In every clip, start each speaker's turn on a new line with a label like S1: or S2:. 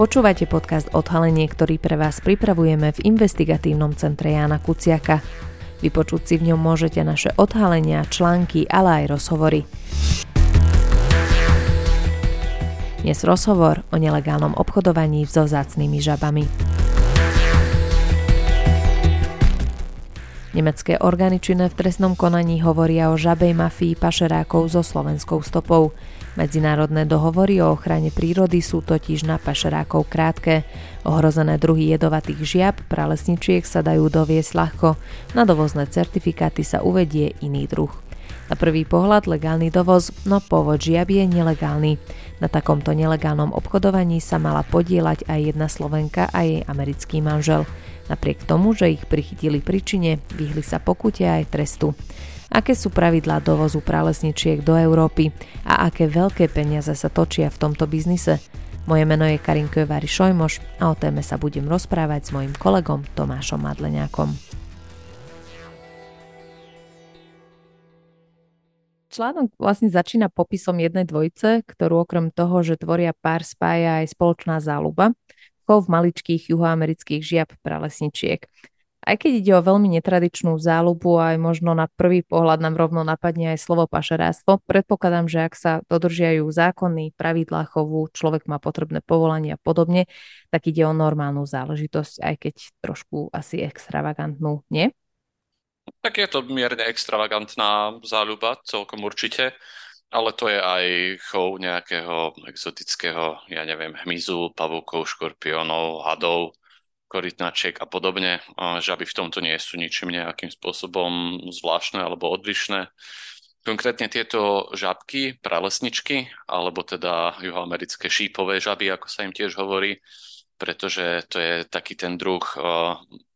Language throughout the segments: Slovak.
S1: Počúvate podcast Odhalenie, ktorý pre vás pripravujeme v investigatívnom centre Jána Kuciaka. Vypočuť si v ňom môžete naše odhalenia, články, ale aj rozhovory. Dnes rozhovor o nelegálnom obchodovaní so vzácnými žabami. Nemecké orgány činné v trestnom konaní hovoria o žabej mafii pašerákov so slovenskou stopou. Medzinárodné dohovory o ochrane prírody sú totiž na pašerákov krátke. Ohrozené druhy jedovatých žiab pralesničiek sa dajú doviesť ľahko. Na dovozné certifikáty sa uvedie iný druh. Na prvý pohľad legálny dovoz, no pôvod žiab je nelegálny. Na takomto nelegálnom obchodovaní sa mala podielať aj jedna Slovenka a jej americký manžel. Napriek tomu, že ich prichytili príčine, vyhli sa pokute aj trestu. Aké sú pravidlá dovozu pralesničiek do Európy a aké veľké peniaze sa točia v tomto biznise? Moje meno je Karinko Vary Šojmoš a o téme sa budem rozprávať s mojim kolegom Tomášom Madleniakom. Článok vlastne začína popisom jednej dvojice, ktorú okrem toho, že tvoria pár spája aj spoločná záľuba chov maličkých juhoamerických žiab pralesničiek. Aj keď ide o veľmi netradičnú záľubu aj možno na prvý pohľad nám rovno napadne aj slovo pašeráctvo, predpokladám, že ak sa dodržiajú zákony, pravidlá chovu, človek má potrebné povolanie a podobne, tak ide o normálnu záležitosť, aj keď trošku asi extravagantnú, nie?
S2: Tak je to mierne extravagantná záľuba, celkom určite ale to je aj chov nejakého exotického, ja neviem, hmyzu, pavúkov, škorpiónov, hadov, korytnačiek a podobne. Žaby v tomto nie sú ničím nejakým spôsobom zvláštne alebo odlišné. Konkrétne tieto žabky, pralesničky, alebo teda juhoamerické šípové žaby, ako sa im tiež hovorí, pretože to je taký ten druh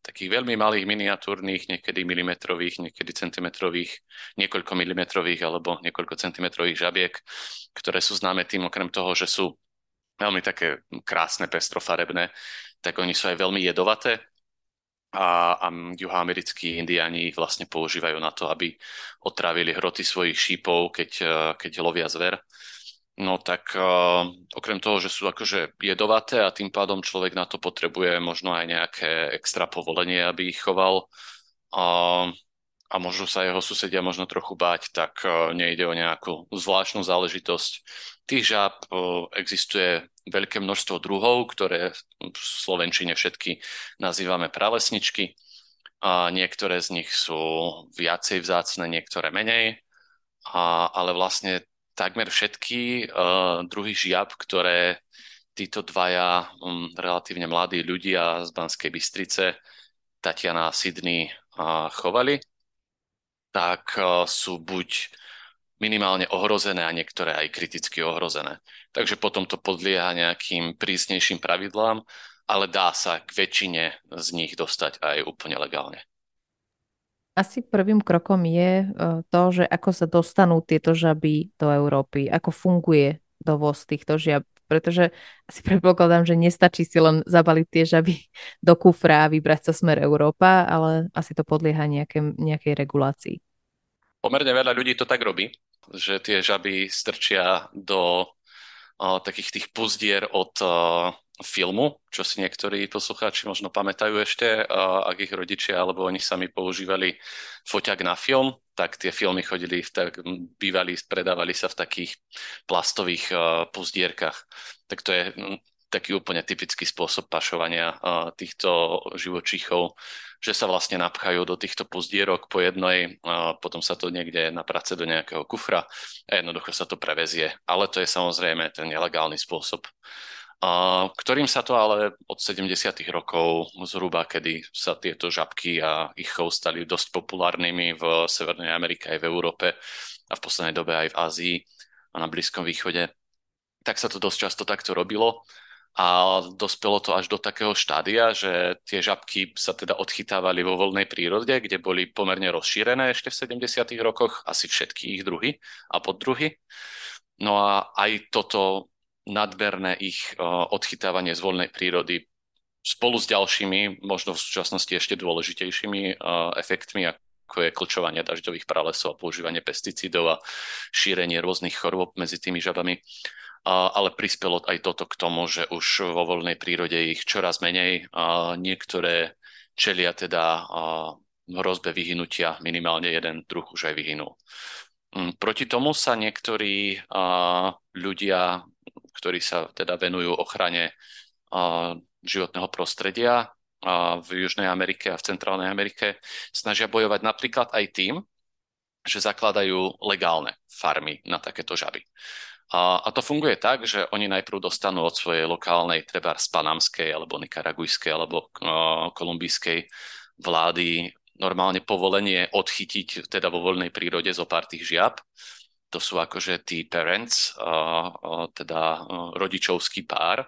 S2: takých veľmi malých miniatúrnych, niekedy milimetrových, niekedy centimetrových, niekoľko milimetrových alebo niekoľko centimetrových žabiek, ktoré sú známe tým okrem toho, že sú veľmi také krásne, pestrofarebné, tak oni sú aj veľmi jedovaté a, a juhoamerickí indiáni ich vlastne používajú na to, aby otrávili hroty svojich šípov, keď, keď lovia zver. No tak uh, okrem toho, že sú akože jedovaté a tým pádom človek na to potrebuje možno aj nejaké extra povolenie, aby ich choval uh, a možno sa jeho susedia možno trochu báť, tak uh, nejde o nejakú zvláštnu záležitosť. Tých žáb uh, existuje veľké množstvo druhov, ktoré v Slovenčine všetky nazývame pralesničky. A niektoré z nich sú viacej vzácne, niektoré menej. A, ale vlastne takmer všetky uh, druhy žiab, ktoré títo dvaja um, relatívne mladí ľudia z Banskej Bystrice, Tatiana a Sydney, uh, chovali, tak uh, sú buď minimálne ohrozené a niektoré aj kriticky ohrozené. Takže potom to podlieha nejakým prísnejším pravidlám, ale dá sa k väčšine z nich dostať aj úplne legálne.
S1: Asi prvým krokom je e, to, že ako sa dostanú tieto žaby do Európy, ako funguje dovoz týchto žiab, pretože asi predpokladám, že nestačí si len zabaliť tie žaby do kufra a vybrať sa smer Európa, ale asi to podlieha nejaké, nejakej regulácii.
S2: Pomerne veľa ľudí to tak robí, že tie žaby strčia do o, takých tých puzdier od filmu, čo si niektorí poslucháči možno pamätajú ešte, ak ich rodičia alebo oni sami používali foťak na film, tak tie filmy chodili, v tak, bývali, predávali sa v takých plastových puzdierkach. Tak to je taký úplne typický spôsob pašovania týchto živočíchov, že sa vlastne napchajú do týchto puzdierok po jednej, potom sa to niekde naprace do nejakého kufra a jednoducho sa to prevezie. Ale to je samozrejme ten nelegálny spôsob ktorým sa to ale od 70. rokov zhruba, kedy sa tieto žabky a ich chov stali dosť populárnymi v Severnej Amerike aj v Európe a v poslednej dobe aj v Ázii a na Blízkom východe, tak sa to dosť často takto robilo a dospelo to až do takého štádia, že tie žabky sa teda odchytávali vo voľnej prírode, kde boli pomerne rozšírené ešte v 70. rokoch, asi všetky ich druhy a poddruhy. No a aj toto nadmerné ich odchytávanie z voľnej prírody spolu s ďalšími, možno v súčasnosti ešte dôležitejšími efektmi, ako je klčovanie dažďových pralesov a používanie pesticídov a šírenie rôznych chorôb medzi tými žabami, ale prispelo aj toto k tomu, že už vo voľnej prírode ich čoraz menej. Niektoré čelia teda hrozbe vyhynutia, minimálne jeden druh už aj vyhynul. Mm, proti tomu sa niektorí ľudia, ktorí sa teda venujú ochrane životného prostredia v Južnej Amerike a v Centrálnej Amerike, snažia bojovať napríklad aj tým, že zakladajú legálne farmy na takéto žaby. A, a to funguje tak, že oni najprv dostanú od svojej lokálnej, treba z panamskej, alebo nikaragujskej, alebo uh, kolumbijskej vlády normálne povolenie odchytiť teda vo voľnej prírode zo pár tých žiab. To sú akože tí parents, teda rodičovský pár,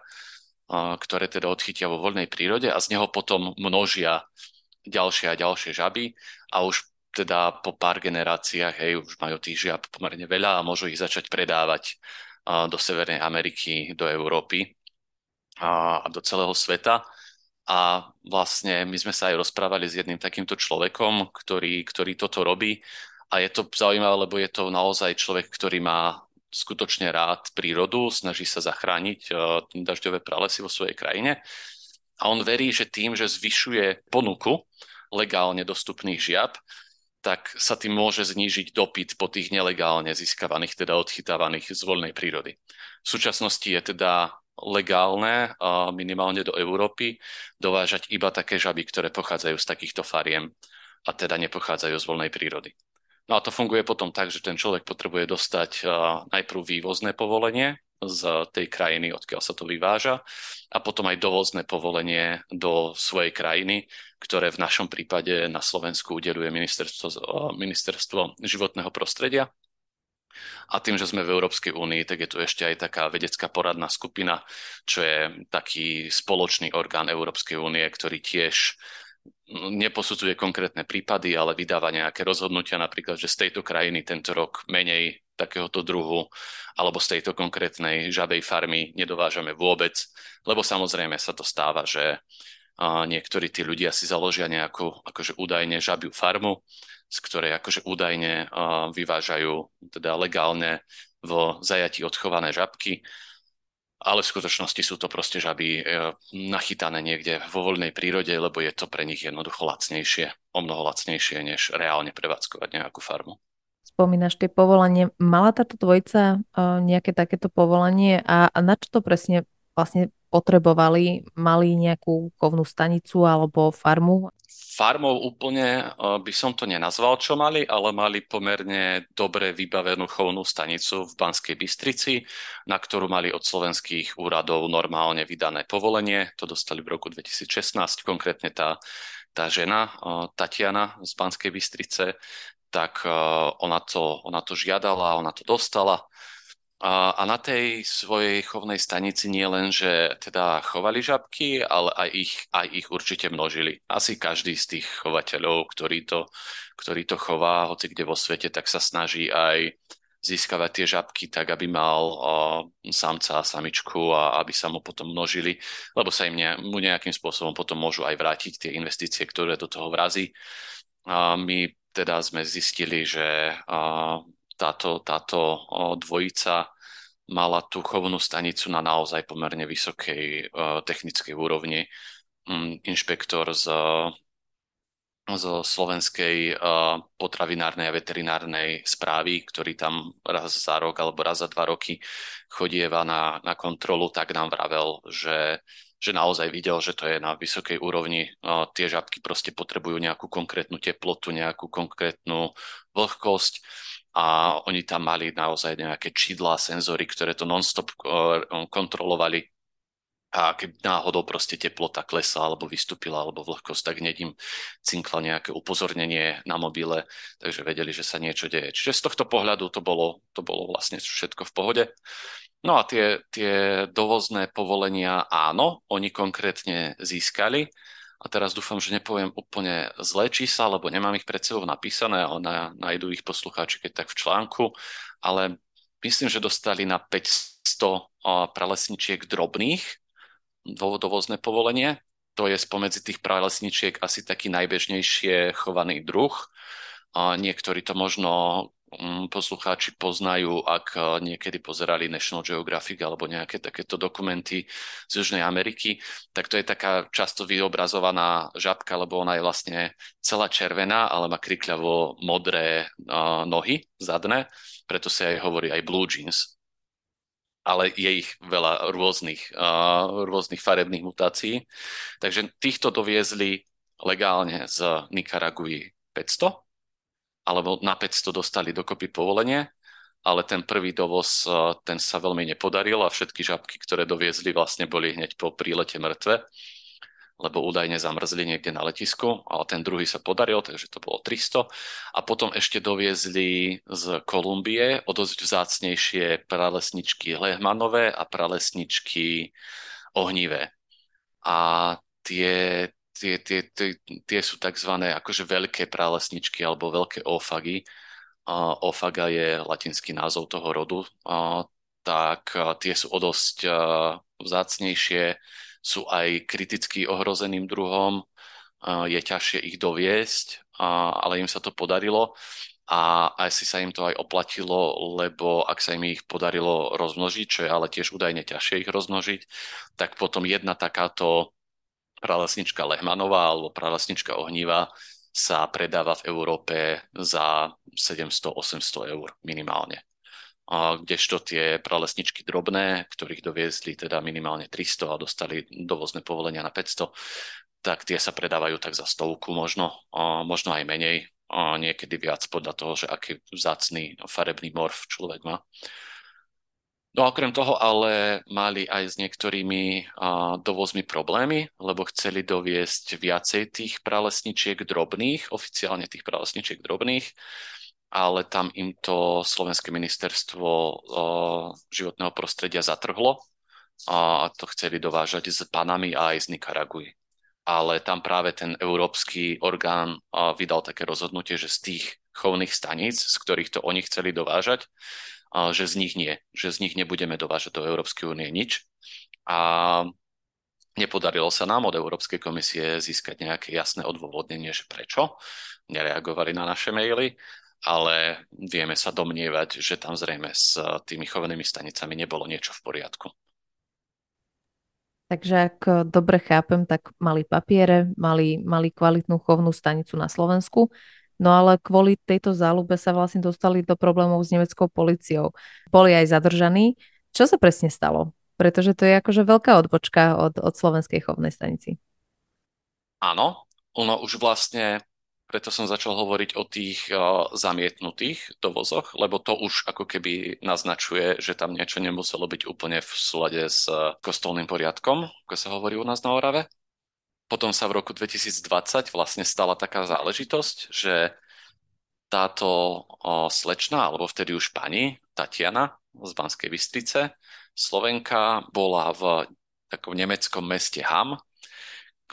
S2: ktoré teda odchytia vo voľnej prírode a z neho potom množia ďalšie a ďalšie žaby a už teda po pár generáciách, hej, už majú tých žiab pomerne veľa a môžu ich začať predávať do Severnej Ameriky, do Európy a do celého sveta. A vlastne my sme sa aj rozprávali s jedným takýmto človekom, ktorý, ktorý toto robí. A je to zaujímavé, lebo je to naozaj človek, ktorý má skutočne rád prírodu, snaží sa zachrániť uh, dažďové pralesy vo svojej krajine. A on verí, že tým, že zvyšuje ponuku legálne dostupných žiab, tak sa tým môže znížiť dopyt po tých nelegálne získavaných, teda odchytávaných z voľnej prírody. V súčasnosti je teda legálne minimálne do Európy dovážať iba také žaby, ktoré pochádzajú z takýchto fariem a teda nepochádzajú z voľnej prírody. No a to funguje potom tak, že ten človek potrebuje dostať najprv vývozné povolenie z tej krajiny, odkiaľ sa to vyváža a potom aj dovozné povolenie do svojej krajiny, ktoré v našom prípade na Slovensku udeluje ministerstvo, ministerstvo životného prostredia. A tým, že sme v Európskej únii, tak je tu ešte aj taká vedecká poradná skupina, čo je taký spoločný orgán Európskej únie, ktorý tiež neposudzuje konkrétne prípady, ale vydáva nejaké rozhodnutia, napríklad, že z tejto krajiny tento rok menej takéhoto druhu, alebo z tejto konkrétnej žabej farmy nedovážame vôbec, lebo samozrejme sa to stáva, že niektorí tí ľudia si založia nejakú akože údajne žabiu farmu, z ktorej akože údajne vyvážajú teda legálne v zajatí odchované žabky, ale v skutočnosti sú to proste žaby e, nachytané niekde vo voľnej prírode, lebo je to pre nich jednoducho lacnejšie, o mnoho lacnejšie, než reálne prevádzkovať nejakú farmu.
S1: Spomínaš tie povolanie. Mala táto dvojica nejaké takéto povolanie a na čo to presne vlastne potrebovali? Mali nejakú kovnú stanicu alebo farmu?
S2: Farmou úplne eh, by som to nenazval, čo mali, ale mali pomerne dobre vybavenú chovnú stanicu v Banskej Bystrici, na ktorú mali od slovenských úradov normálne vydané povolenie. To dostali v roku 2016, konkrétne tá, tá žena, eh, Tatiana z Banskej Bystrice, tak eh, ona to, ona to žiadala, ona to dostala a, a na tej svojej chovnej stanici nie len, že teda chovali žabky, ale aj ich, aj ich určite množili. Asi každý z tých chovateľov, ktorý to, ktorý to chová, hoci kde vo svete, tak sa snaží aj získavať tie žabky tak, aby mal o, samca a samičku a aby sa mu potom množili, lebo sa im ne, mu nejakým spôsobom potom môžu aj vrátiť tie investície, ktoré do toho vrazí. A my teda sme zistili, že a, táto, táto dvojica mala tú chovnú stanicu na naozaj pomerne vysokej technickej úrovni. Mm, inšpektor z, zo slovenskej potravinárnej a veterinárnej správy, ktorý tam raz za rok alebo raz za dva roky chodieva na, na kontrolu, tak nám vravel, že že naozaj videl, že to je na vysokej úrovni. Tie žabky proste potrebujú nejakú konkrétnu teplotu, nejakú konkrétnu vlhkosť a oni tam mali naozaj nejaké čidlá, senzory, ktoré to non-stop eh, kontrolovali a keď náhodou proste teplota klesla alebo vystúpila alebo vlhkosť, tak hneď im cinkla nejaké upozornenie na mobile, takže vedeli, že sa niečo deje. Čiže z tohto pohľadu to bolo, to bolo vlastne všetko v pohode. No a tie, tie dovozné povolenia, áno, oni konkrétne získali, a teraz dúfam, že nepoviem úplne zlé čísla, lebo nemám ich pred sebou napísané, ale na, nájdú ich poslucháči keď tak v článku, ale myslím, že dostali na 500 pralesničiek drobných dovozné povolenie. To je spomedzi tých pralesničiek asi taký najbežnejšie chovaný druh. Niektorí to možno poslucháči poznajú, ak niekedy pozerali National Geographic alebo nejaké takéto dokumenty z Južnej Ameriky, tak to je taká často vyobrazovaná žabka, lebo ona je vlastne celá červená, ale má krikľavo modré nohy zadné, preto sa aj hovorí aj blue jeans ale je ich veľa rôznych, uh, rôznych farebných mutácií. Takže týchto doviezli legálne z Nikaraguji 500, alebo na 500 dostali dokopy povolenie, ale ten prvý dovoz, ten sa veľmi nepodaril a všetky žabky, ktoré doviezli, vlastne boli hneď po prílete mŕtve lebo údajne zamrzli niekde na letisku, ale ten druhý sa podaril, takže to bolo 300. A potom ešte doviezli z Kolumbie o dosť vzácnejšie pralesničky lehmanové a pralesničky ohnivé. A tie, tie, tie, tie, tie sú tzv. akože veľké pralesničky alebo veľké ofagy. Uh, ofaga je latinský názov toho rodu. Uh, tak uh, tie sú o dosť vzácnejšie sú aj kriticky ohrozeným druhom, je ťažšie ich doviesť, ale im sa to podarilo a asi sa im to aj oplatilo, lebo ak sa im ich podarilo rozmnožiť, čo je ale tiež údajne ťažšie ich rozmnožiť, tak potom jedna takáto pralesnička Lehmanová alebo pralesnička Ohníva sa predáva v Európe za 700-800 eur minimálne a kdežto tie pralesničky drobné, ktorých doviezli teda minimálne 300 a dostali dovozné povolenia na 500, tak tie sa predávajú tak za stovku možno, a možno aj menej, a niekedy viac podľa toho, že aký vzácný farebný morf človek má. No a okrem toho ale mali aj s niektorými a, dovozmi problémy, lebo chceli doviesť viacej tých pralesničiek drobných, oficiálne tých pralesničiek drobných, ale tam im to Slovenské ministerstvo životného prostredia zatrhlo a to chceli dovážať s Panami a aj z Nikaraguji. Ale tam práve ten európsky orgán vydal také rozhodnutie, že z tých chovných staníc, z ktorých to oni chceli dovážať, že z nich nie, že z nich nebudeme dovážať do Európskej únie nič. A nepodarilo sa nám od Európskej komisie získať nejaké jasné odôvodnenie, že prečo nereagovali na naše maily ale vieme sa domnievať, že tam zrejme s tými chovanými stanicami nebolo niečo v poriadku.
S1: Takže ak dobre chápem, tak mali papiere, mali, mali kvalitnú chovnú stanicu na Slovensku, no ale kvôli tejto záľube sa vlastne dostali do problémov s nemeckou policiou. Boli aj zadržaní. Čo sa presne stalo? Pretože to je akože veľká odbočka od, od slovenskej chovnej stanici.
S2: Áno, ono už vlastne preto som začal hovoriť o tých uh, zamietnutých dovozoch, lebo to už ako keby naznačuje, že tam niečo nemuselo byť úplne v súlade s uh, kostolným poriadkom, ako sa hovorí u nás na Orave. Potom sa v roku 2020 vlastne stala taká záležitosť, že táto uh, slečna, alebo vtedy už pani, Tatiana z Banskej Bystrice, Slovenka, bola v takom nemeckom meste Ham,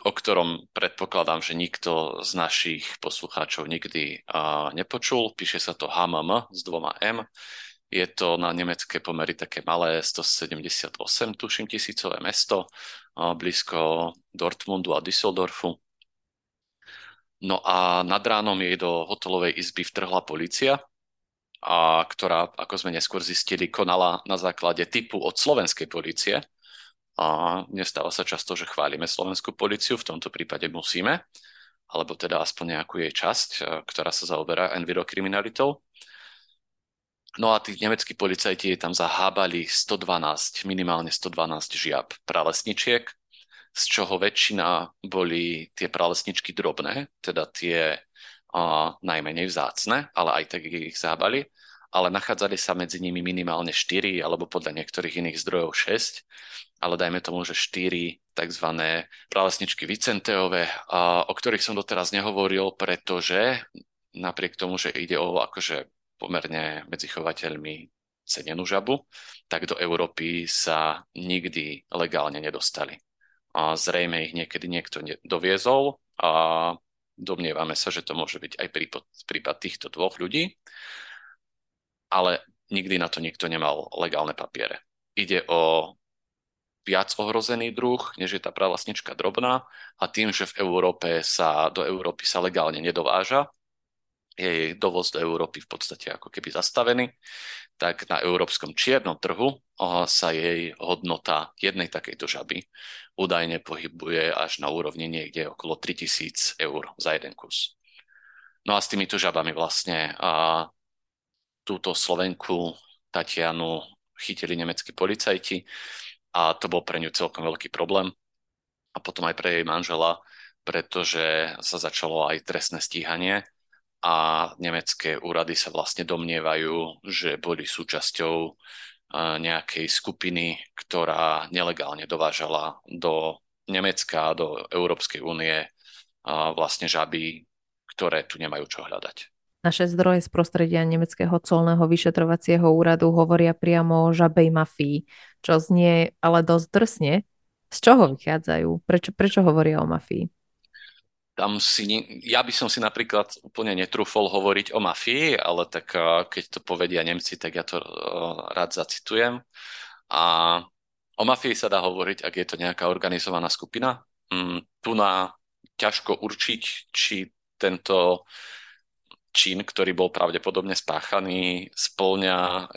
S2: o ktorom predpokladám, že nikto z našich poslucháčov nikdy uh, nepočul. Píše sa to HMM s dvoma M. Je to na nemecké pomery také malé, 178, tuším, tisícové mesto, blízko Dortmundu a Düsseldorfu. No a nad ránom jej do hotelovej izby vtrhla policia, a ktorá, ako sme neskôr zistili, konala na základe typu od slovenskej policie, a nestáva sa často, že chválime slovenskú policiu, v tomto prípade musíme, alebo teda aspoň nejakú jej časť, ktorá sa zaoberá envirokriminalitou. No a tí nemeckí policajti tam zahábali 112, minimálne 112 žiab pralesničiek, z čoho väčšina boli tie pralesničky drobné, teda tie a, najmenej vzácne, ale aj tak ich zábali, ale nachádzali sa medzi nimi minimálne 4 alebo podľa niektorých iných zdrojov 6 ale dajme tomu, že štyri tzv. pralesničky Vicenteové, o ktorých som doteraz nehovoril, pretože napriek tomu, že ide o akože pomerne medzi chovateľmi cenenú žabu, tak do Európy sa nikdy legálne nedostali. A zrejme ich niekedy niekto doviezol a domnievame sa, že to môže byť aj prípad, prípad týchto dvoch ľudí, ale nikdy na to nikto nemal legálne papiere. Ide o viac ohrozený druh, než je tá pralesnička drobná a tým, že v Európe sa, do Európy sa legálne nedováža, jej dovoz do Európy v podstate ako keby zastavený, tak na európskom čiernom trhu sa jej hodnota jednej takejto žaby údajne pohybuje až na úrovni niekde okolo 3000 eur za jeden kus. No a s týmito žabami vlastne a túto Slovenku Tatianu chytili nemeckí policajti a to bol pre ňu celkom veľký problém a potom aj pre jej manžela, pretože sa začalo aj trestné stíhanie a nemecké úrady sa vlastne domnievajú, že boli súčasťou nejakej skupiny, ktorá nelegálne dovážala do Nemecka, do Európskej únie vlastne žaby, ktoré tu nemajú čo hľadať.
S1: Naše zdroje z prostredia Nemeckého colného vyšetrovacieho úradu hovoria priamo o žabej mafii, čo znie ale dosť drsne. Z čoho vychádzajú? Prečo, prečo hovoria o mafii?
S2: Tam si, ja by som si napríklad úplne netrúfol hovoriť o mafii, ale tak keď to povedia Nemci, tak ja to rád zacitujem. A o mafii sa dá hovoriť, ak je to nejaká organizovaná skupina. Mm, tu na ťažko určiť, či tento čin, ktorý bol pravdepodobne spáchaný, splňa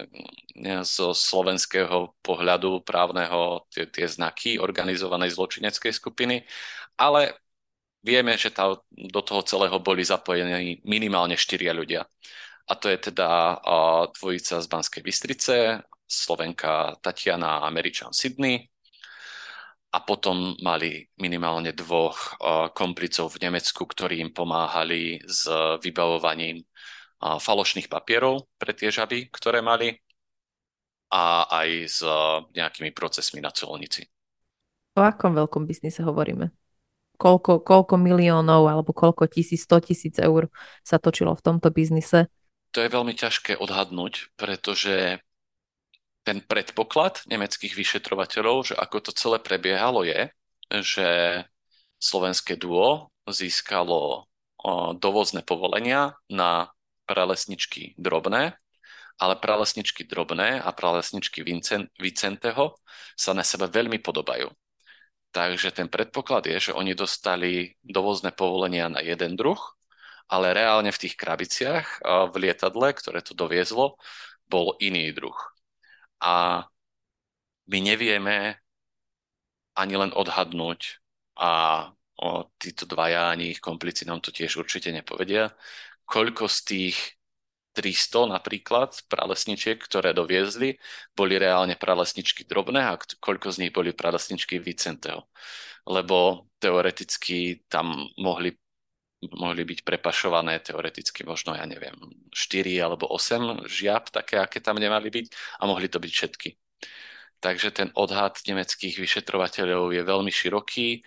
S2: zo slovenského pohľadu právneho tie, tie znaky organizovanej zločineckej skupiny, ale vieme, že tá, do toho celého boli zapojení minimálne štyria ľudia. A to je teda dvojica z Banskej Bystrice, Slovenka Tatiana a Američan Sydney. A potom mali minimálne dvoch komplicov v Nemecku, ktorí im pomáhali s vybavovaním falošných papierov pre tie žaby, ktoré mali a aj s nejakými procesmi na colnici.
S1: O akom veľkom biznise hovoríme? Koľko, koľko miliónov alebo koľko tisíc, sto tisíc eur sa točilo v tomto biznise?
S2: To je veľmi ťažké odhadnúť, pretože ten predpoklad nemeckých vyšetrovateľov, že ako to celé prebiehalo je, že slovenské duo získalo dovozné povolenia na pralesničky drobné, ale pralesničky drobné a pralesničky Vicenteho sa na seba veľmi podobajú. Takže ten predpoklad je, že oni dostali dovozné povolenia na jeden druh, ale reálne v tých krabiciach v lietadle, ktoré to doviezlo, bol iný druh. A my nevieme ani len odhadnúť a o, títo dvaja, ani ich komplici nám to tiež určite nepovedia, koľko z tých 300 napríklad pralesničiek, ktoré doviezli, boli reálne pralesničky drobné a koľko z nich boli pralesničky Vicenteho. Lebo teoreticky tam mohli, mohli byť prepašované teoreticky možno, ja neviem, 4 alebo 8 žiab, také, aké tam nemali byť a mohli to byť všetky. Takže ten odhad nemeckých vyšetrovateľov je veľmi široký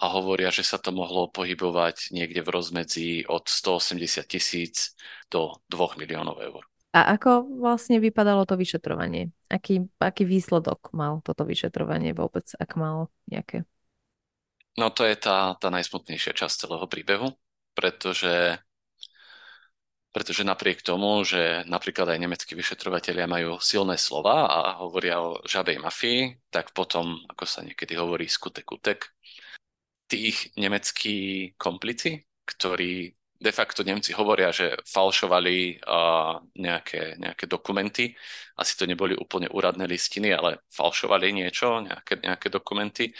S2: a hovoria, že sa to mohlo pohybovať niekde v rozmedzi od 180 tisíc do 2 miliónov eur.
S1: A ako vlastne vypadalo to vyšetrovanie? Aký, aký výsledok mal toto vyšetrovanie vôbec, ak malo nejaké?
S2: No to je tá, tá najsmutnejšia časť celého príbehu, pretože, pretože napriek tomu, že napríklad aj nemeckí vyšetrovateľia majú silné slova a hovoria o žabej mafii, tak potom, ako sa niekedy hovorí, skutek utek, tých nemeckí komplici, ktorí de facto Nemci hovoria, že falšovali uh, nejaké, nejaké dokumenty. Asi to neboli úplne úradné listiny, ale falšovali niečo, nejaké, nejaké dokumenty.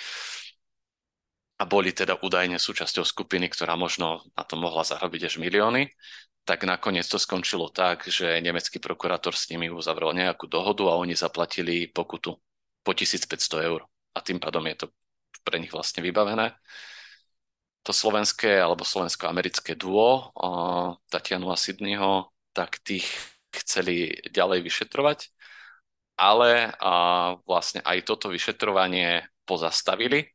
S2: A boli teda údajne súčasťou skupiny, ktorá možno na to mohla zarobiť až milióny. Tak nakoniec to skončilo tak, že nemecký prokurátor s nimi uzavrel nejakú dohodu a oni zaplatili pokutu po 1500 eur. A tým pádom je to pre nich vlastne vybavené. To slovenské alebo slovensko-americké duo Tatianu a Sydneyho, tak tých chceli ďalej vyšetrovať, ale vlastne aj toto vyšetrovanie pozastavili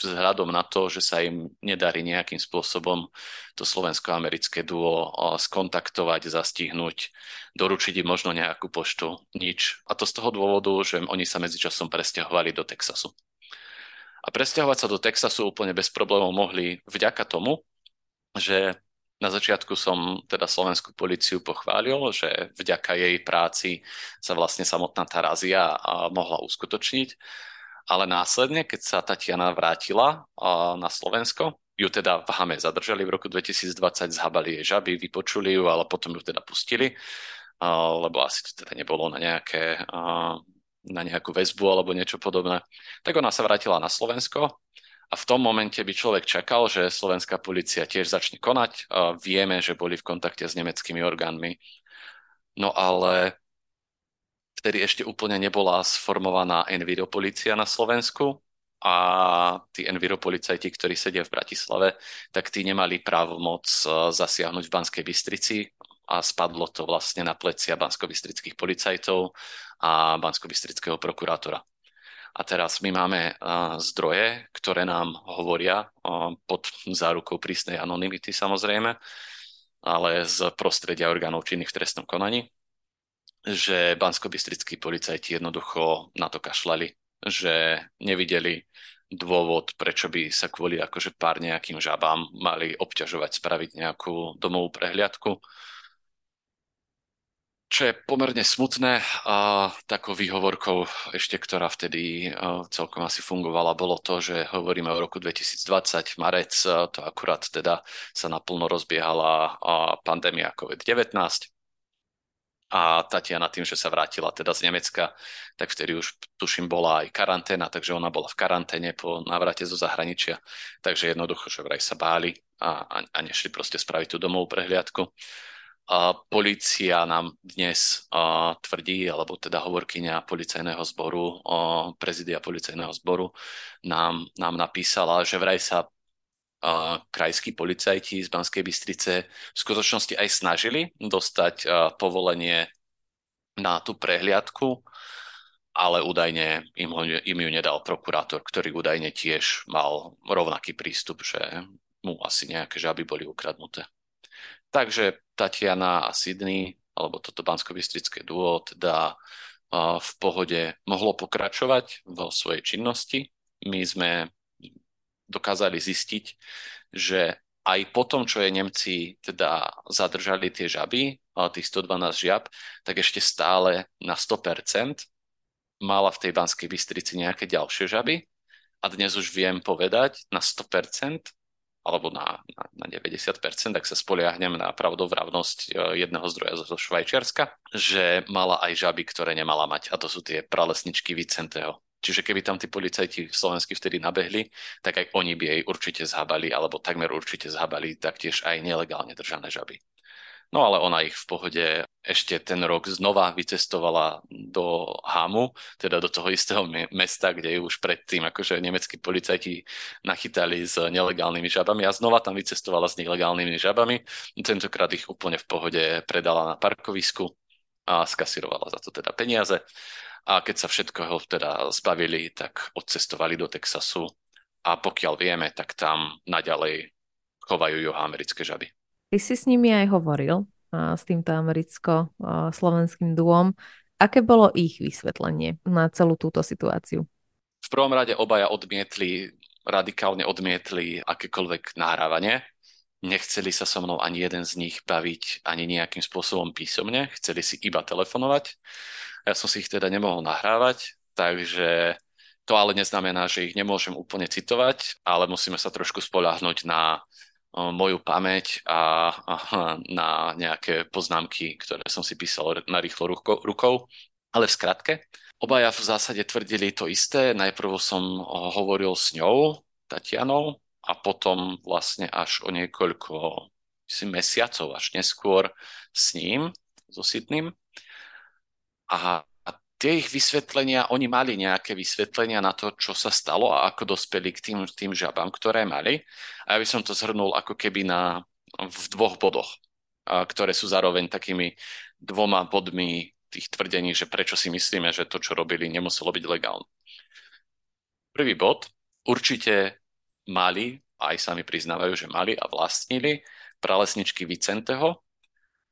S2: vzhľadom na to, že sa im nedarí nejakým spôsobom to slovensko-americké duo skontaktovať, zastihnúť, doručiť im možno nejakú poštu, nič. A to z toho dôvodu, že oni sa medzičasom presťahovali do Texasu. A presťahovať sa do Texasu úplne bez problémov mohli vďaka tomu, že na začiatku som teda slovenskú policiu pochválil, že vďaka jej práci sa vlastne samotná tá razia mohla uskutočniť. Ale následne, keď sa Tatiana vrátila na Slovensko, ju teda v Hame zadržali v roku 2020, zhabali jej žaby, vypočuli ju, ale potom ju teda pustili, lebo asi to teda nebolo na nejaké na nejakú väzbu alebo niečo podobné. Tak ona sa vrátila na Slovensko a v tom momente by človek čakal, že slovenská policia tiež začne konať. Vieme, že boli v kontakte s nemeckými orgánmi. No ale vtedy ešte úplne nebola sformovaná Enviro policia na Slovensku a tí Enviro policajti, ktorí sedia v Bratislave, tak tí nemali právomoc e, zasiahnuť v Banskej Bystrici a spadlo to vlastne na plecia bansko-bystrických policajtov a bansko-bystrického prokurátora. A teraz my máme uh, zdroje, ktoré nám hovoria uh, pod zárukou prísnej anonymity samozrejme, ale z prostredia orgánov činných v trestnom konaní, že bansko-bystrickí policajti jednoducho na to kašľali že nevideli dôvod, prečo by sa kvôli akože pár nejakým žabám mali obťažovať spraviť nejakú domovú prehliadku. Čo je pomerne smutné, a takou výhovorkou ešte, ktorá vtedy celkom asi fungovala, bolo to, že hovoríme o roku 2020, marec, to akurát teda sa naplno rozbiehala pandémia COVID-19 a Tatiana tým, že sa vrátila teda z Nemecka, tak vtedy už tuším bola aj karanténa, takže ona bola v karanténe po návrate zo zahraničia, takže jednoducho, že vraj sa báli a, a, nešli proste spraviť tú domovú prehliadku. Polícia nám dnes tvrdí, alebo teda hovorkyňa policajného zboru, a, prezidia policajného zboru nám, nám napísala, že vraj sa krajskí policajti z Banskej Bystrice v skutočnosti aj snažili dostať povolenie na tú prehliadku, ale údajne im, ho, im ju nedal prokurátor, ktorý údajne tiež mal rovnaký prístup, že mu asi nejaké žaby boli ukradnuté. Takže Tatiana a Sydney, alebo toto bansko-bystrické duo, teda v pohode mohlo pokračovať vo svojej činnosti. My sme dokázali zistiť, že aj po tom, čo je Nemci teda zadržali tie žaby, tých 112 žiab, tak ešte stále na 100% mala v tej Banskej Bystrici nejaké ďalšie žaby a dnes už viem povedať na 100% alebo na, na, na 90%, ak sa spoliahnem na pravdovravnosť e, jedného zdroja zo Švajčiarska, že mala aj žaby, ktoré nemala mať. A to sú tie pralesničky Vicenteho. Čiže keby tam tí policajti slovenskí vtedy nabehli, tak aj oni by jej určite zhabali, alebo takmer určite zhabali taktiež aj nelegálne držané žaby. No ale ona ich v pohode ešte ten rok znova vycestovala do Hamu, teda do toho istého mesta, kde ju už predtým akože nemeckí policajti nachytali s nelegálnymi žabami a znova tam vycestovala s nelegálnymi žabami. Tentokrát ich úplne v pohode predala na parkovisku a skasirovala za to teda peniaze a keď sa všetkoho teda zbavili, tak odcestovali do Texasu a pokiaľ vieme, tak tam naďalej chovajú juhoamerické žaby.
S1: Ty si s nimi aj hovoril, s týmto americko-slovenským duom. Aké bolo ich vysvetlenie na celú túto situáciu?
S2: V prvom rade obaja odmietli, radikálne odmietli akékoľvek nahrávanie. Nechceli sa so mnou ani jeden z nich baviť ani nejakým spôsobom písomne, chceli si iba telefonovať. Ja som si ich teda nemohol nahrávať, takže to ale neznamená, že ich nemôžem úplne citovať, ale musíme sa trošku spoľahnúť na moju pamäť a, na nejaké poznámky, ktoré som si písal na rýchlo ruko, rukou. Ale v skratke, obaja v zásade tvrdili to isté. Najprv som hovoril s ňou, Tatianou, a potom vlastne až o niekoľko si mesiacov, až neskôr s ním, so Sydneym. A tie ich vysvetlenia, oni mali nejaké vysvetlenia na to, čo sa stalo a ako dospeli k tým, tým žabám, ktoré mali. A ja by som to zhrnul ako keby na, v dvoch bodoch, ktoré sú zároveň takými dvoma bodmi tých tvrdení, že prečo si myslíme, že to, čo robili, nemuselo byť legálne. Prvý bod, určite mali, aj sami priznávajú, že mali a vlastnili pralesničky Vicenteho,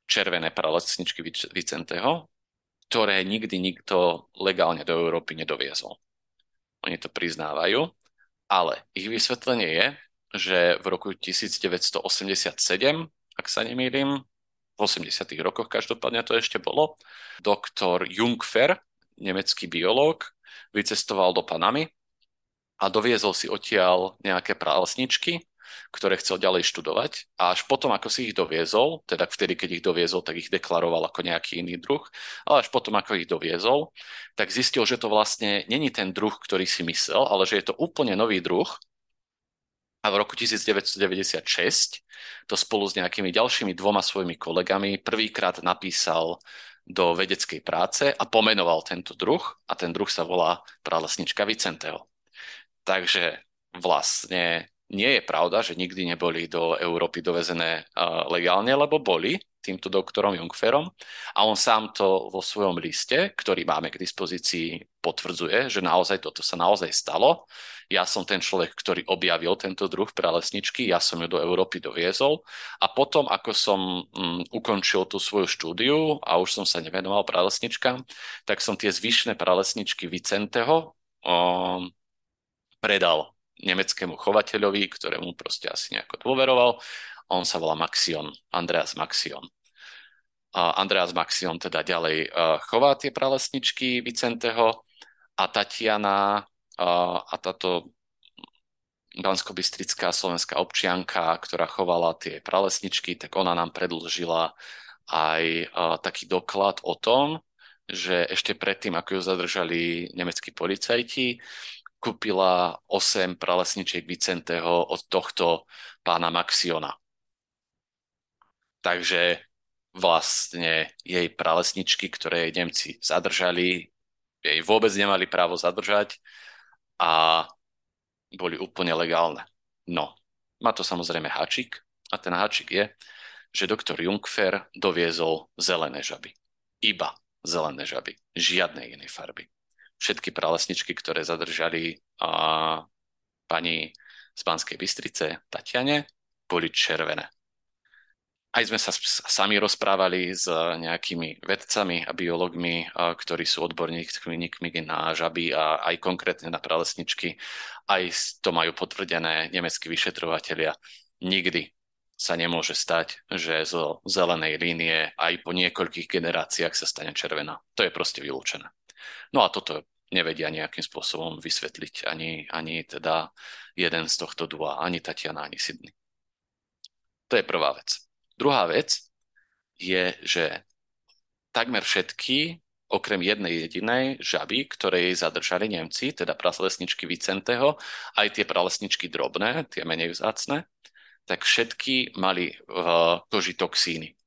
S2: červené pralesničky Vicenteho, ktoré nikdy nikto legálne do Európy nedoviezol. Oni to priznávajú, ale ich vysvetlenie je, že v roku 1987, ak sa nemýlim, v 80. rokoch každopádne to ešte bolo, doktor Jungfer, nemecký biológ, vycestoval do Panamy a doviezol si odtiaľ nejaké pralesničky ktoré chcel ďalej študovať a až potom, ako si ich doviezol, teda vtedy, keď ich doviezol, tak ich deklaroval ako nejaký iný druh, ale až potom, ako ich doviezol, tak zistil, že to vlastne není ten druh, ktorý si myslel, ale že je to úplne nový druh, a v roku 1996 to spolu s nejakými ďalšími dvoma svojimi kolegami prvýkrát napísal do vedeckej práce a pomenoval tento druh a ten druh sa volá pralesnička Vicenteho. Takže vlastne nie je pravda, že nikdy neboli do Európy dovezené legálne, lebo boli týmto doktorom Jungferom a on sám to vo svojom liste, ktorý máme k dispozícii, potvrdzuje, že naozaj toto sa naozaj stalo. Ja som ten človek, ktorý objavil tento druh pralesničky, ja som ju do Európy doviezol a potom, ako som um, ukončil tú svoju štúdiu a už som sa nevenoval pralesničkám, tak som tie zvyšné pralesničky Vicenteho um, predal nemeckému chovateľovi, ktorému proste asi nejako dôveroval. On sa volá Maxion, Andreas Maxion. A Andreas Maxion teda ďalej chová tie pralesničky Vicenteho a Tatiana a táto Bansko-Bystrická slovenská občianka, ktorá chovala tie pralesničky, tak ona nám predlžila aj taký doklad o tom, že ešte predtým, ako ju zadržali nemeckí policajti, kúpila 8 pralesničiek Vicenteho od tohto pána Maxiona. Takže vlastne jej pralesničky, ktoré jej Nemci zadržali, jej vôbec nemali právo zadržať a boli úplne legálne. No, má to samozrejme háčik a ten háčik je, že doktor Jungfer doviezol zelené žaby. Iba zelené žaby. Žiadnej inej farby všetky pralesničky, ktoré zadržali a, pani z Banskej Bystrice, Tatiane, boli červené. Aj sme sa sami rozprávali s nejakými vedcami a biológmi, ktorí sú odborníkmi na žaby a aj konkrétne na pralesničky. Aj to majú potvrdené nemeckí vyšetrovateľia. Nikdy sa nemôže stať, že zo zelenej línie aj po niekoľkých generáciách sa stane červená. To je proste vylúčené. No a toto nevedia nejakým spôsobom vysvetliť ani, ani teda jeden z tohto dua, ani Tatiana, ani Sydney. To je prvá vec. Druhá vec je, že takmer všetky, okrem jednej jedinej žaby, ktoré jej zadržali Nemci, teda pralesničky Vicenteho, aj tie pralesničky drobné, tie menej vzácne, tak všetky mali v koži toxíny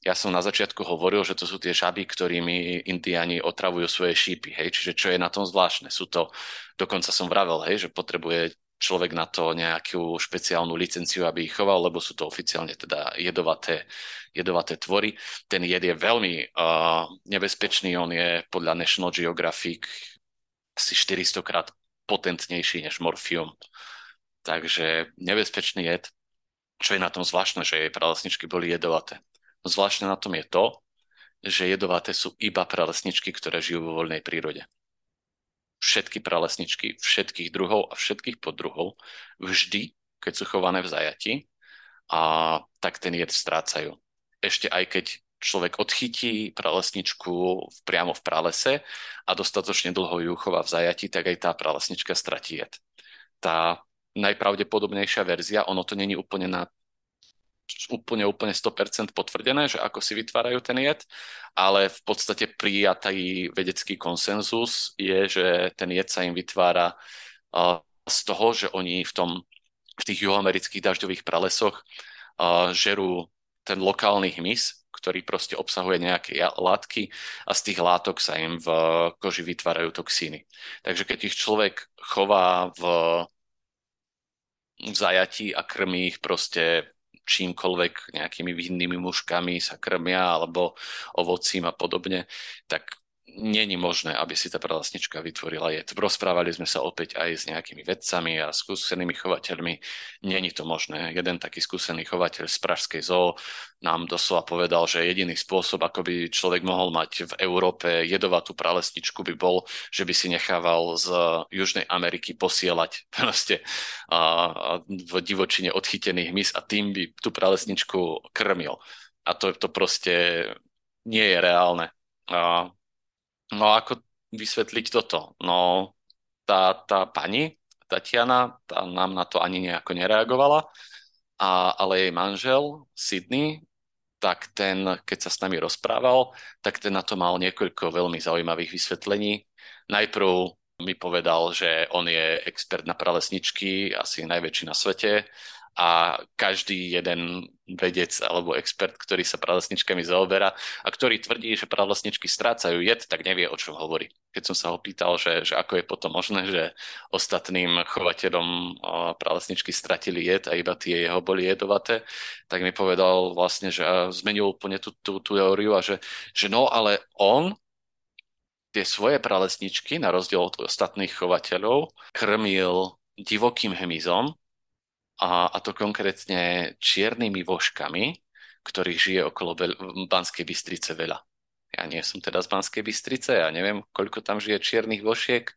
S2: ja som na začiatku hovoril, že to sú tie žaby, ktorými indiani otravujú svoje šípy, hej, čiže čo je na tom zvláštne. Sú to, dokonca som vravel, hej, že potrebuje človek na to nejakú špeciálnu licenciu, aby ich choval, lebo sú to oficiálne teda jedovaté, jedovaté tvory. Ten jed je veľmi uh, nebezpečný, on je podľa National Geographic asi 400 krát potentnejší než morfium. Takže nebezpečný jed. Čo je na tom zvláštne, že jej pralesničky boli jedovaté. Zvláštne na tom je to, že jedovaté sú iba pralesničky, ktoré žijú vo voľnej prírode. Všetky pralesničky, všetkých druhov a všetkých poddruhov vždy, keď sú chované v zajati, a tak ten jed strácajú. Ešte aj keď človek odchytí pralesničku priamo v pralese a dostatočne dlho ju chová v zajati, tak aj tá pralesnička stratí jed. Tá najpravdepodobnejšia verzia, ono to není úplne na úplne, úplne 100% potvrdené, že ako si vytvárajú ten jed, ale v podstate prijatý vedecký konsenzus je, že ten jed sa im vytvára z toho, že oni v, tom, v tých juhoamerických dažďových pralesoch žerú ten lokálny hmyz, ktorý proste obsahuje nejaké látky a z tých látok sa im v koži vytvárajú toxíny. Takže keď ich človek chová v, zajatí a krmí ich proste čímkoľvek, nejakými vinnými muškami sa krmia alebo ovocím a podobne, tak není možné, aby si tá pralesnička vytvorila jed. Rozprávali sme sa opäť aj s nejakými vedcami a skúsenými chovateľmi. Není to možné. Jeden taký skúsený chovateľ z Pražskej zoo nám doslova povedal, že jediný spôsob, ako by človek mohol mať v Európe jedovatú pralesničku by bol, že by si nechával z Južnej Ameriky posielať proste a, v divočine odchytený hmyz a tým by tú pralesničku krmil. A to, to proste nie je reálne. A No ako vysvetliť toto? No tá, tá pani, Tatiana, tá nám na to ani nejako nereagovala, a, ale jej manžel, Sydney, tak ten, keď sa s nami rozprával, tak ten na to mal niekoľko veľmi zaujímavých vysvetlení. Najprv mi povedal, že on je expert na pralesničky, asi najväčší na svete a každý jeden vedec alebo expert, ktorý sa pralesničkami zaoberá a ktorý tvrdí, že pralesničky strácajú jed, tak nevie, o čom hovorí. Keď som sa ho pýtal, že, že ako je potom možné, že ostatným chovateľom pralesničky stratili jed a iba tie jeho boli jedovaté, tak mi povedal vlastne, že zmenil úplne tú, tú, tú teóriu a že, že no, ale on tie svoje pralesničky, na rozdiel od ostatných chovateľov, krmil divokým hmyzom, a, a to konkrétne čiernymi vožkami, ktorých žije okolo Be- Banskej Bystrice veľa. Ja nie som teda z Banskej Bystrice, ja neviem, koľko tam žije čiernych vošiek,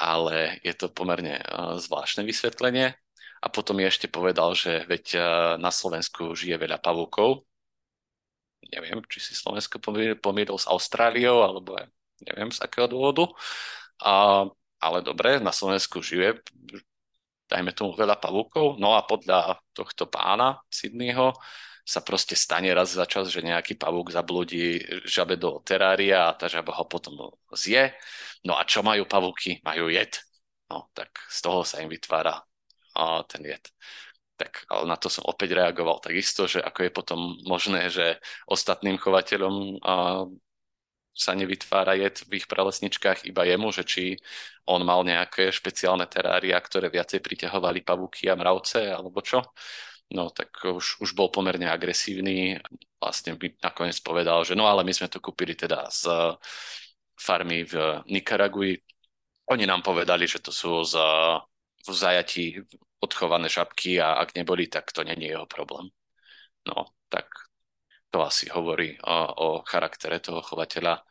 S2: ale je to pomerne uh, zvláštne vysvetlenie. A potom mi ešte povedal, že veď uh, na Slovensku žije veľa pavúkov. Neviem, či si Slovensko pomýlil s Austráliou, alebo neviem z akého dôvodu. A, ale dobre, na Slovensku žije dajme tomu veľa pavúkov. No a podľa tohto pána Sydneyho sa proste stane raz za čas, že nejaký pavúk zabludí žabe do terária a tá žaba ho potom zje. No a čo majú pavúky? Majú jed. No tak z toho sa im vytvára a, ten jed. Tak ale na to som opäť reagoval takisto, že ako je potom možné, že ostatným chovateľom a, sa nevytvára jed v ich pralesničkách iba jemu, že či on mal nejaké špeciálne terária, ktoré viacej priťahovali pavúky a mravce, alebo čo. No tak už, už bol pomerne agresívny. Vlastne mi nakoniec povedal, že no ale my sme to kúpili teda z farmy v Nikaragui. Oni nám povedali, že to sú z, v zajati odchované žabky a ak neboli, tak to není jeho problém. No, tak to asi hovorí o, o charaktere toho chovateľa,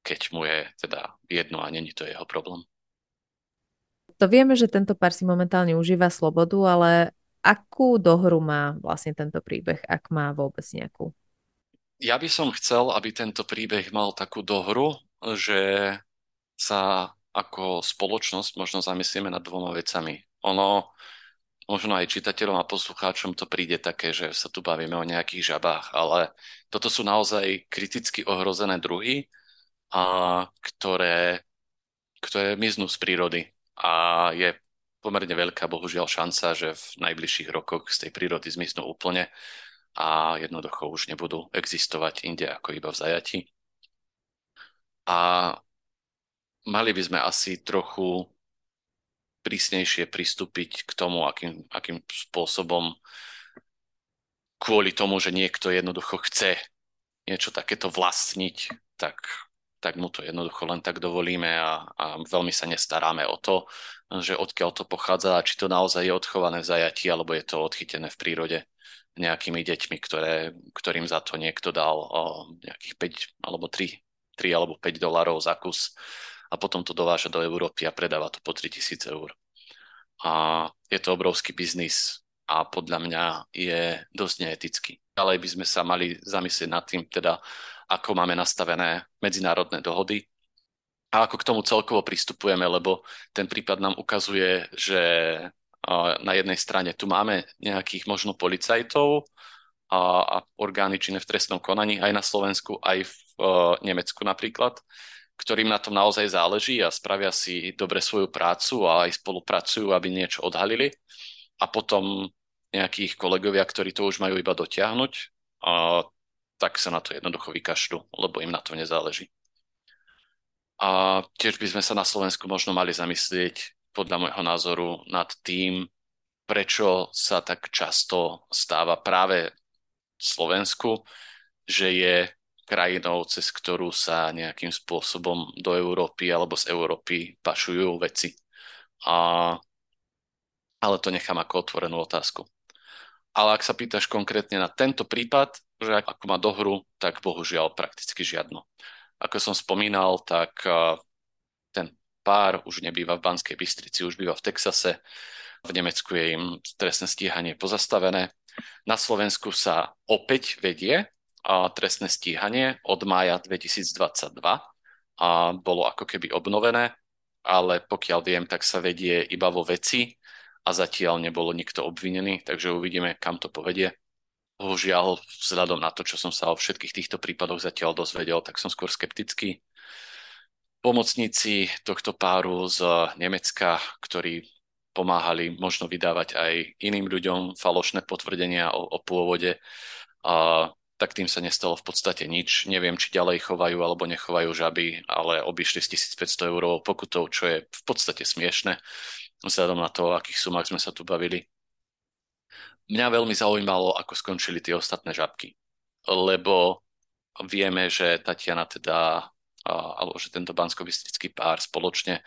S2: keď mu je teda jedno a není to jeho problém.
S1: To vieme, že tento pár si momentálne užíva slobodu, ale akú dohru má vlastne tento príbeh, ak má vôbec nejakú?
S2: Ja by som chcel, aby tento príbeh mal takú dohru, že sa ako spoločnosť možno zamyslíme nad dvoma vecami. Ono možno aj čitateľom a poslucháčom to príde také, že sa tu bavíme o nejakých žabách, ale toto sú naozaj kriticky ohrozené druhy, a ktoré, ktoré miznú z prírody. A je pomerne veľká, bohužiaľ, šanca, že v najbližších rokoch z tej prírody zmiznú úplne a jednoducho už nebudú existovať inde ako iba v zajati. A mali by sme asi trochu prísnejšie pristúpiť k tomu, akým, akým spôsobom kvôli tomu, že niekto jednoducho chce niečo takéto vlastniť, tak, tak mu to jednoducho len tak dovolíme a, a veľmi sa nestaráme o to, že odkiaľ to pochádza a či to naozaj je odchované v zajati alebo je to odchytené v prírode nejakými deťmi, ktoré, ktorým za to niekto dal o, nejakých 5 alebo 3, 3 alebo 5 dolarov za kus a potom to dováža do Európy a predáva to po 3000 eur. A je to obrovský biznis a podľa mňa je dosť neetický. Ďalej by sme sa mali zamyslieť nad tým, teda, ako máme nastavené medzinárodné dohody a ako k tomu celkovo pristupujeme, lebo ten prípad nám ukazuje, že na jednej strane tu máme nejakých možno policajtov a, orgány činné v trestnom konaní aj na Slovensku, aj v Nemecku napríklad, ktorým na tom naozaj záleží a spravia si dobre svoju prácu a aj spolupracujú, aby niečo odhalili. A potom nejakých kolegovia, ktorí to už majú iba dotiahnuť, a tak sa na to jednoducho vykašľú, lebo im na to nezáleží. A tiež by sme sa na Slovensku možno mali zamyslieť, podľa môjho názoru, nad tým, prečo sa tak často stáva práve Slovensku, že je krajinou, cez ktorú sa nejakým spôsobom do Európy alebo z Európy pašujú veci. A, ale to nechám ako otvorenú otázku. Ale ak sa pýtaš konkrétne na tento prípad, že ako má dohru, tak bohužiaľ prakticky žiadno. Ako som spomínal, tak ten pár už nebýva v Banskej Bystrici, už býva v Texase. V Nemecku je im trestné stíhanie pozastavené. Na Slovensku sa opäť vedie trestné stíhanie od mája 2022 a bolo ako keby obnovené ale pokiaľ viem, tak sa vedie iba vo veci a zatiaľ nebolo nikto obvinený, takže uvidíme, kam to povedie. Bohužiaľ, vzhľadom na to, čo som sa o všetkých týchto prípadoch zatiaľ dozvedel, tak som skôr skeptický. Pomocníci tohto páru z Nemecka, ktorí pomáhali možno vydávať aj iným ľuďom falošné potvrdenia o, o pôvode, a, tak tým sa nestalo v podstate nič. Neviem, či ďalej chovajú alebo nechovajú žaby, ale obišli s 1500 eur pokutou, čo je v podstate smiešne, vzhľadom na to, o akých sumách sme sa tu bavili. Mňa veľmi zaujímalo, ako skončili tie ostatné žabky, lebo vieme, že Tatiana teda, alebo že tento bansko pár spoločne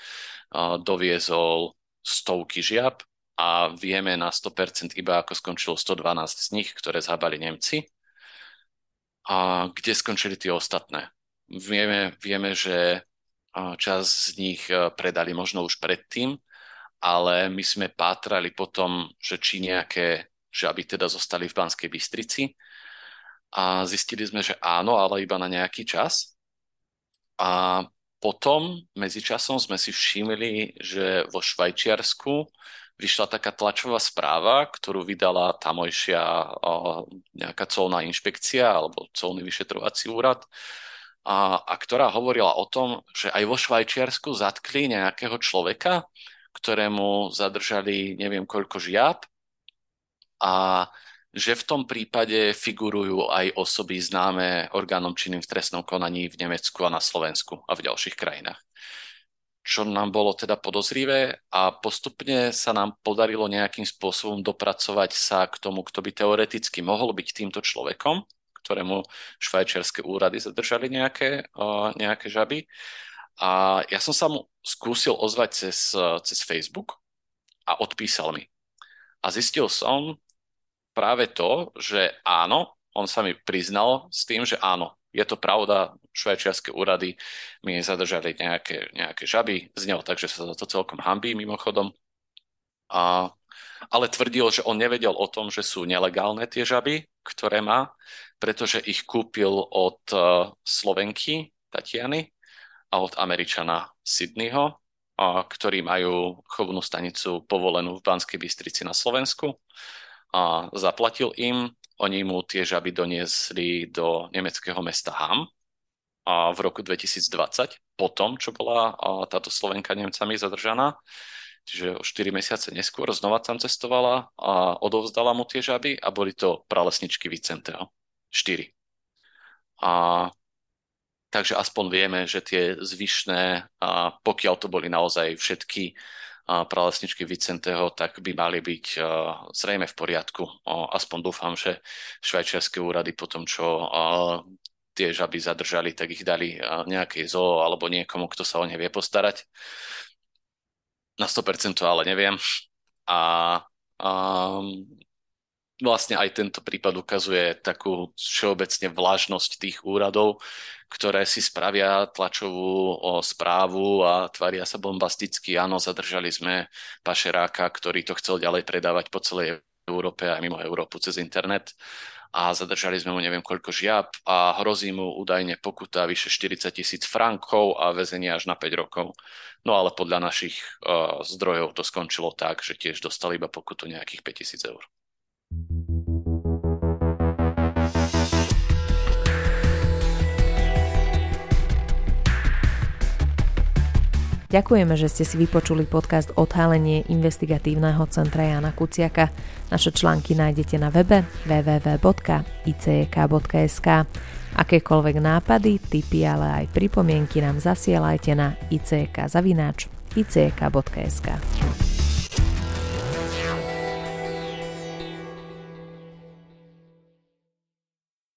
S2: doviezol stovky žiab a vieme na 100% iba ako skončilo 112 z nich, ktoré zhábali Nemci. A kde skončili tie ostatné? Vieme, vieme že čas z nich e, predali možno už predtým, ale my sme pátrali potom, že či nejaké žaby teda zostali v Banskej Bystrici a zistili sme, že áno, ale iba na nejaký čas. A potom, medzičasom sme si všimli, že vo Švajčiarsku vyšla taká tlačová správa, ktorú vydala tamojšia nejaká colná inšpekcia alebo colný vyšetrovací úrad, a, a ktorá hovorila o tom, že aj vo Švajčiarsku zatkli nejakého človeka, ktorému zadržali neviem koľko žiab a že v tom prípade figurujú aj osoby známe orgánom činným v trestnom konaní v Nemecku a na Slovensku a v ďalších krajinách. Čo nám bolo teda podozrivé a postupne sa nám podarilo nejakým spôsobom dopracovať sa k tomu, kto by teoreticky mohol byť týmto človekom, ktorému švajčiarske úrady zadržali nejaké, nejaké žaby. A ja som sa mu skúsil ozvať cez, cez Facebook a odpísal mi. A zistil som, práve to, že áno, on sa mi priznal s tým, že áno, je to pravda, švajčiarske úrady mi zadržali nejaké, nejaké žaby z neho, takže sa za to celkom hambí mimochodom. A, ale tvrdil, že on nevedel o tom, že sú nelegálne tie žaby, ktoré má, pretože ich kúpil od uh, Slovenky Tatiany a od Američana Sydneyho, uh, ktorí majú chovnú stanicu povolenú v Banskej Bystrici na Slovensku a zaplatil im. Oni mu tie žaby doniesli do nemeckého mesta Ham a v roku 2020, potom, čo bola táto Slovenka Nemcami zadržaná, čiže o 4 mesiace neskôr znova tam cestovala a odovzdala mu tie žaby a boli to pralesničky Vicenteho. 4. A takže aspoň vieme, že tie zvyšné, a pokiaľ to boli naozaj všetky pralesničky Vicenteho, tak by mali byť zrejme v poriadku. Aspoň dúfam, že švajčiarske úrady po tom, čo tie žaby zadržali, tak ich dali nejakej zoo alebo niekomu, kto sa o ne vie postarať. Na 100% ale neviem. A, a vlastne aj tento prípad ukazuje takú všeobecne vlažnosť tých úradov, ktoré si spravia tlačovú správu a tvária sa bombasticky. Áno, zadržali sme pašeráka, ktorý to chcel ďalej predávať po celej Európe a mimo Európu cez internet a zadržali sme mu neviem koľko žiab a hrozí mu údajne pokuta vyše 40 tisíc frankov a väzenie až na 5 rokov. No ale podľa našich uh, zdrojov to skončilo tak, že tiež dostali iba pokutu nejakých 5 tisíc eur.
S1: Ďakujeme, že ste si vypočuli podcast Odhalenie investigatívneho centra Jana Kuciaka. Naše články nájdete na webe www.icek.sk. Akékoľvek nápady, tipy, ale aj pripomienky nám zasielajte na icek.icek.sk.